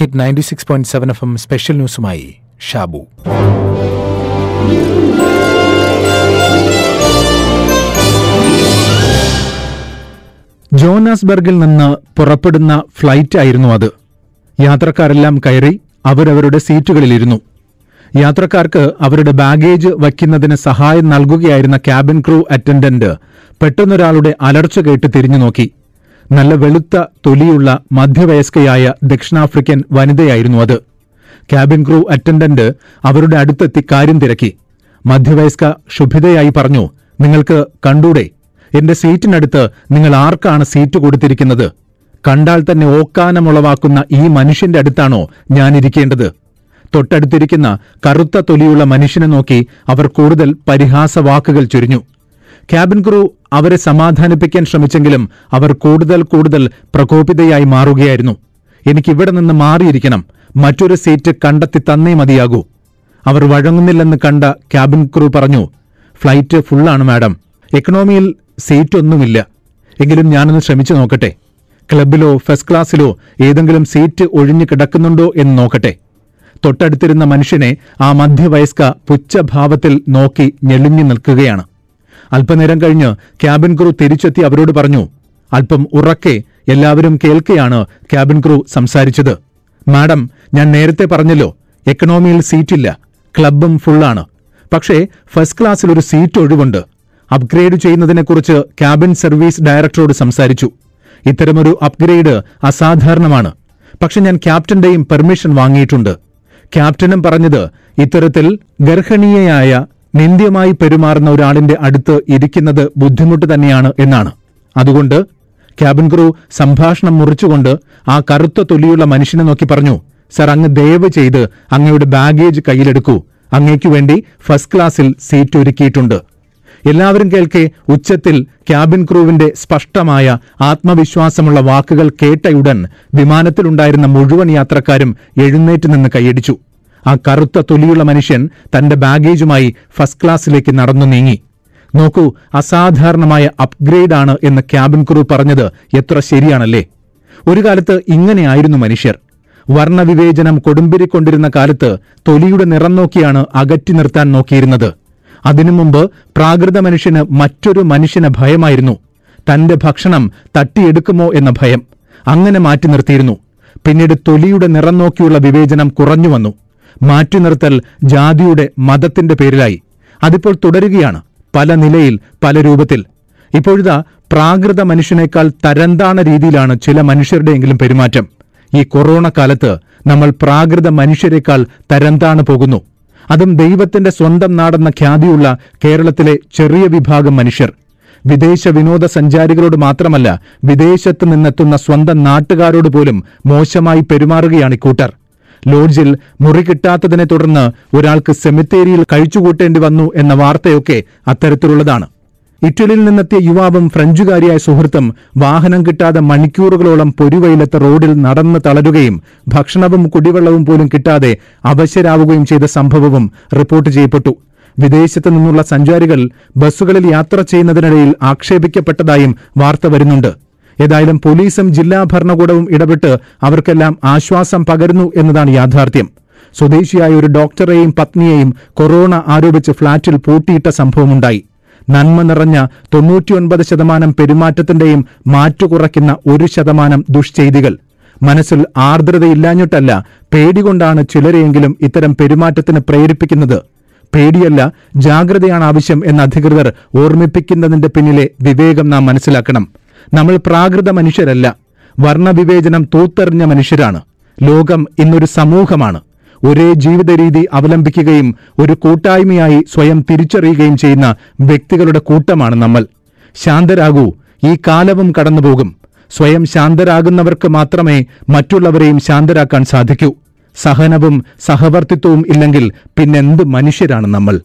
Hit ninety six point seven F M special ന്യൂസുമായി Shabu ജോനാസ്ബർഗിൽ നിന്ന് പുറപ്പെടുന്ന ഫ്ലൈറ്റ് ആയിരുന്നു അത്. യാത്രക്കാരെല്ലാം കയറി അവരവരുടെ സീറ്റുകളിലിരുന്നു. യാത്രക്കാർക്ക് അവരുടെ ബാഗേജ് വയ്ക്കുന്നതിന് സഹായം നൽകുകയായിരുന്ന ക്യാബിൻ ക്രൂ അറ്റൻഡന്റ് പെട്ടെന്നൊരാളുടെ അലർച്ച കേട്ട് തിരിഞ്ഞു നോക്കി നല്ല വെളുത്ത തൊലിയുള്ള മധ്യവയസ്കയായ ദക്ഷിണാഫ്രിക്കൻ വനിതയായിരുന്നു അത്. ക്യാബിൻ ക്രൂ അറ്റൻഡന്റ് അവരുടെ അടുത്തെത്തി കാര്യം തിരക്കി. മധ്യവയസ്ക ശുഭിതയായി പറഞ്ഞു നിങ്ങൾക്ക് കണ്ടൂടെ? എന്റെ സീറ്റിനടുത്ത് നിങ്ങൾ ആർക്കാണ് സീറ്റ് കൊടുത്തിരിക്കുന്നത്? കണ്ടാൽ തന്നെ ഓക്കാനമുളവാക്കുന്ന ഈ മനുഷ്യന്റെ അടുത്താണോ ഞാനിരിക്കേണ്ടത്? തൊട്ടടുത്തിരിക്കുന്ന കറുത്ത തൊലിയുള്ള മനുഷ്യനെ നോക്കി അവർ കൂടുതൽ പരിഹാസവാക്കുകൾ ചൊരിഞ്ഞു. ക്യാബിൻ ക്രൂ അവരെ സമാധാനിപ്പിക്കാൻ ശ്രമിച്ചെങ്കിലും അവർ കൂടുതൽ കൂടുതൽ പ്രകോപിതയായി മാറുകയായിരുന്നു. എനിക്കിവിടെ നിന്ന് മാറിയിരിക്കണം. മറ്റൊരു സീറ്റ് കണ്ടെത്തി തന്നേ മതിയാകൂ. അവർ വഴങ്ങുന്നില്ലെന്ന് കണ്ട ക്യാബിൻ ക്രൂ പറഞ്ഞു ഫ്ലൈറ്റ് ഫുള്ളാണ് മാഡം. എക്കണോമിയിൽ സീറ്റൊന്നുമില്ല. എങ്കിലും ഞാനൊന്ന് ശ്രമിച്ചു നോക്കട്ടെ. ക്ലബിലോ ഫസ്റ്റ് ക്ലാസ്സിലോ ഏതെങ്കിലും സീറ്റ് ഒഴിഞ്ഞു കിടക്കുന്നുണ്ടോ എന്ന് നോക്കട്ടെ. തൊട്ടടുത്തിരുന്ന മനുഷ്യനെ ആ മധ്യവയസ്ക പുച്ഛഭാവത്തിൽ നോക്കി ഞെളിഞ്ഞു നിൽക്കുകയാണ്. അല്പനേരം കഴിഞ്ഞ് ക്യാബിൻ ക്രൂ തിരിച്ചെത്തി അവരോട് പറഞ്ഞു അല്പം ഉറക്കെ എല്ലാവരും കേൾക്കെയാണ് ക്യാബിൻ ക്രൂ സംസാരിച്ചത്. മാഡം ഞാൻ നേരത്തെ പറഞ്ഞല്ലോ എക്കണോമിയിൽ സീറ്റില്ല ക്ലബും ഫുള്ളാണ്. പക്ഷേ ഫസ്റ്റ് ക്ലാസ്സിൽ ഒരു സീറ്റ് ഒഴിവുണ്ട്. അപ്ഗ്രേഡ് ചെയ്യുന്നതിനെക്കുറിച്ച് ക്യാബിൻ സർവീസ് ഡയറക്ടറോട് സംസാരിച്ചു. ഇത്തരമൊരു അപ്ഗ്രേഡ് അസാധാരണമാണ്. പക്ഷെ ഞാൻ ക്യാപ്റ്റന്റെയും പെർമിഷൻ വാങ്ങിയിട്ടുണ്ട്. ക്യാപ്റ്റനും പറഞ്ഞത് ഇത്തരത്തിൽ ഗർഹണീയയായ നിന്ദ്യമായി പെരുമാറുന്ന ഒരാളിന്റെ അടുത്ത് ഇരിക്കുന്നത് ബുദ്ധിമുട്ട് തന്നെയാണ് എന്നാണ്. അതുകൊണ്ട് ക്യാബിൻ ക്രൂ സംഭാഷണം മുറിച്ചുകൊണ്ട് ആ കറുത്ത തൊലിയുള്ള മനുഷ്യനെ നോക്കി പറഞ്ഞു സർ അങ്ങ് ദയവ് ചെയ്ത് അങ്ങയുടെ ബാഗേജ് കയ്യിലെടുക്കൂ. അങ്ങേക്കു വേണ്ടി ഫസ്റ്റ് ക്ലാസ്സിൽ സീറ്റ് ഒരുക്കിയിട്ടുണ്ട്. എല്ലാവരും കേൾക്കെ ഉച്ചത്തിൽ ക്യാബിൻ ക്രൂവിന്റെ സ്പഷ്ടമായ ആത്മവിശ്വാസമുള്ള വാക്കുകൾ കേട്ടയുടൻ വിമാനത്തിലുണ്ടായിരുന്ന മുഴുവൻ യാത്രക്കാരും എഴുന്നേറ്റ് നിന്ന് കൈയടിച്ചു. ആ കറുത്ത തൊലിയുള്ള മനുഷ്യൻ തന്റെ ബാഗേജുമായി ഫസ്റ്റ് ക്ലാസ്സിലേക്ക് നടന്നു നീങ്ങി. നോക്കൂ അസാധാരണമായ അപ്ഗ്രേഡ് ആണ് എന്ന് ക്യാബിൻ ക്രൂ പറഞ്ഞത് എത്ര ശരിയാണല്ലേ? ഒരു കാലത്ത് ഇങ്ങനെയായിരുന്നു മനുഷ്യർ. വർണവിവേചനം കൊടുമ്പിരിക്കൊണ്ടിരുന്ന കാലത്ത് തൊലിയുടെ നിറം നോക്കിയാണ് അകറ്റി നിർത്താൻ നോക്കിയിരുന്നത്. അതിനു മുമ്പ് പ്രാകൃത മനുഷ്യന് മറ്റൊരു മനുഷ്യന് ഭയമായിരുന്നു. തന്റെ ഭക്ഷണം തട്ടിയെടുക്കുമോ എന്ന ഭയം അങ്ങനെ മാറ്റി നിർത്തിയിരുന്നു. പിന്നീട് തൊലിയുടെ നിറം നോക്കിയുള്ള വിവേചനം കുറഞ്ഞു വന്നു. മാറ്റി നിർത്തൽ ജാതിയുടെ മതത്തിന്റെ പേരിലായി. അതിപ്പോൾ തുടരുകയാണ് പല നിലയിൽ പല രൂപത്തിൽ. ഇപ്പോഴിതാ പ്രാകൃത മനുഷ്യനേക്കാൾ തരംതാണ രീതിയിലാണ് ചില മനുഷ്യരുടെയെങ്കിലും പെരുമാറ്റം. ഈ കൊറോണ കാലത്ത് നമ്മൾ പ്രാകൃത മനുഷ്യരെക്കാൾ തരംതാണു പോകുന്നു. അതും ദൈവത്തിന്റെ സ്വന്തം നാടെന്ന ഖ്യാതിയുള്ള കേരളത്തിലെ ചെറിയ വിഭാഗം മനുഷ്യർ. വിദേശ വിനോദസഞ്ചാരികളോട് മാത്രമല്ല വിദേശത്ത് നിന്നെത്തുന്ന സ്വന്തം നാട്ടുകാരോട് പോലും മോശമായി പെരുമാറുകയാണ് ഇക്കൂട്ടർ ലോഡ്ജിൽ മുറി കിട്ടാത്തതിനെ തുടർന്ന് ഒരാൾക്ക് സെമിത്തേരിയിൽ കഴിച്ചുകൂട്ടേണ്ടി വന്നു എന്ന വാർത്തയൊക്കെ അത്തരത്തിലുള്ളതാണ്. ഇറ്റലിയിൽ നിന്നെത്തിയ യുവാവും ഫ്രഞ്ചുകാരിയായ സുഹൃത്തും വാഹനം കിട്ടാതെ മണിക്കൂറുകളോളം പൊരുവയിലത്തെ റോഡിൽ നടന്ന് തളരുകയും ഭക്ഷണവും കുടിവെള്ളവും പോലും കിട്ടാതെ അവശരാവുകയും ചെയ്ത സംഭവവും റിപ്പോർട്ട് ചെയ്യപ്പെട്ടു. വിദേശത്ത് നിന്നുള്ള സഞ്ചാരികൾ ബസ്സുകളിൽ യാത്ര ചെയ്യുന്നതിനിടയിൽ ആക്ഷേപിക്കപ്പെട്ടതായും വാർത്ത വരുന്നുണ്ട്. ഏതായാലും പോലീസും ജില്ലാ ഭരണകൂടവും ഇടപെട്ട് അവർക്കെല്ലാം ആശ്വാസം പകരുന്നു എന്നതാണ് യാഥാർത്ഥ്യം. സ്വദേശിയായ ഒരു ഡോക്ടറെയും പത്നിയെയും കൊറോണ ആരോപിച്ച് ഫ്ളാറ്റിൽ പൂട്ടിയിട്ട സംഭവമുണ്ടായി. നന്മ നിറഞ്ഞ തൊണ്ണൂറ്റിയൊൻപത് ശതമാനം പെരുമാറ്റത്തിന്റെയും മാറ്റുകുറയ്ക്കുന്ന ഒരു ശതമാനം ദുഷ്ചെയ്തികൾ. മനസ്സിൽ ആർദ്രതയില്ലാഞ്ഞിട്ടല്ല പേടികൊണ്ടാണ് ചിലരെയെങ്കിലും ഇത്തരം പെരുമാറ്റത്തിന് പ്രേരിപ്പിക്കുന്നത്. പേടിയല്ല ജാഗ്രതയാണ് ആവശ്യം എന്ന് അധികൃതർ ഓർമ്മിപ്പിക്കുന്നതിന്റെ പിന്നിലെ വിവേകം നാം മനസ്സിലാക്കണം. നമ്മൾ പ്രാകൃത മനുഷ്യരല്ല. വർണവിവേചനം തൂത്തെറിഞ്ഞ മനുഷ്യരാണ്. ലോകം ഇന്നൊരു സമൂഹമാണ്. ഒരേ ജീവിത രീതി അവലംബിക്കുകയും ഒരു കൂട്ടായ്മയായി സ്വയം തിരിച്ചറിയുകയും ചെയ്യുന്ന വ്യക്തികളുടെ കൂട്ടമാണ് നമ്മൾ. ശാന്തരാകൂ. ഈ കാലവും കടന്നുപോകും. സ്വയം ശാന്തരാകുന്നവർക്ക് മാത്രമേ മറ്റുള്ളവരെയും ശാന്തരാക്കാൻ സാധിക്കൂ. സഹനവും സഹവർത്തിത്വവും ഇല്ലെങ്കിൽ പിന്നെന്ത് മനുഷ്യരാണ് നമ്മൾ?